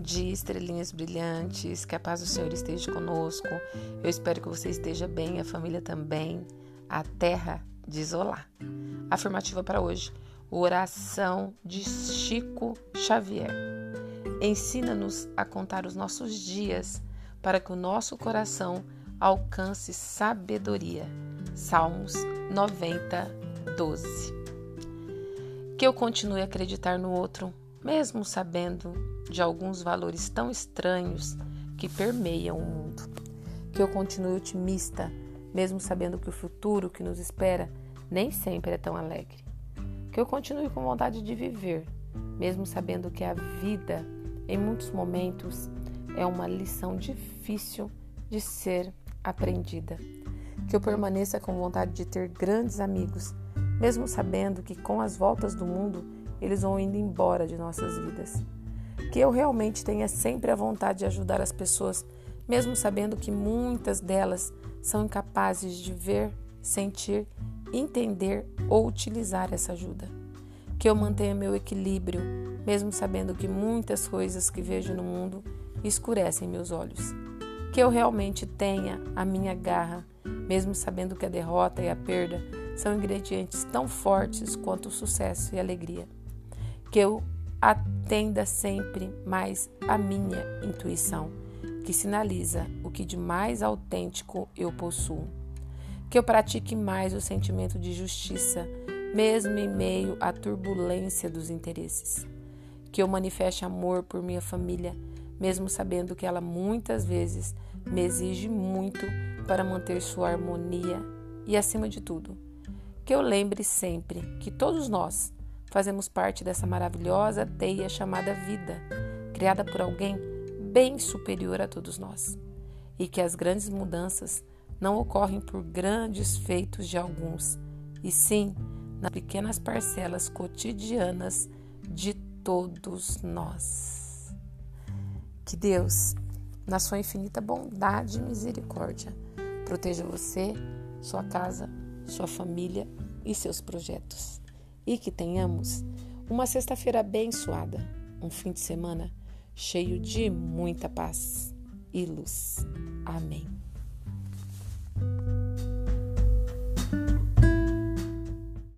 dia, estrelinhas brilhantes. Que a paz do Senhor esteja conosco. Eu espero que você esteja bem, a família também. A terra de isolar. Afirmativa para hoje. Oração de Chico Xavier. Ensina-nos a contar os nossos dias para que o nosso coração alcance sabedoria. Salmos 90, 12. Que eu continue a acreditar no outro, mesmo sabendo de alguns valores tão estranhos que permeiam o mundo. Que eu continue otimista, mesmo sabendo que o futuro que nos espera nem sempre é tão alegre. Que eu continue com vontade de viver, mesmo sabendo que a vida, em muitos momentos, é uma lição difícil de ser aprendida. Que eu permaneça com vontade de ter grandes amigos, mesmo sabendo que com as voltas do mundo eles vão indo embora de nossas vidas. Que eu realmente tenha sempre a vontade de ajudar as pessoas, mesmo sabendo que muitas delas são incapazes de ver, sentir, entender ou utilizar essa ajuda. Que eu mantenha meu equilíbrio, mesmo sabendo que muitas coisas que vejo no mundo escurecem meus olhos. Que eu realmente tenha a minha garra, mesmo sabendo que a derrota e a perda são ingredientes tão fortes quanto o sucesso e a alegria. Que eu atenda sempre mais a minha intuição, que sinaliza o que de mais autêntico eu possuo. Que eu pratique mais o sentimento de justiça, mesmo em meio à turbulência dos interesses. Que eu manifeste amor por minha família, mesmo sabendo que ela muitas vezes me exige muito para manter sua harmonia e, acima de tudo, que eu lembre sempre que todos nós fazemos parte dessa maravilhosa teia chamada vida, criada por alguém bem superior a todos nós, e que as grandes mudanças não ocorrem por grandes feitos de alguns, e sim nas pequenas parcelas cotidianas de todos nós. Que Deus, na sua infinita bondade e misericórdia, proteja você, sua casa, sua família e seus projetos. E que tenhamos uma sexta-feira abençoada, um fim de semana cheio de muita paz e luz. Amém.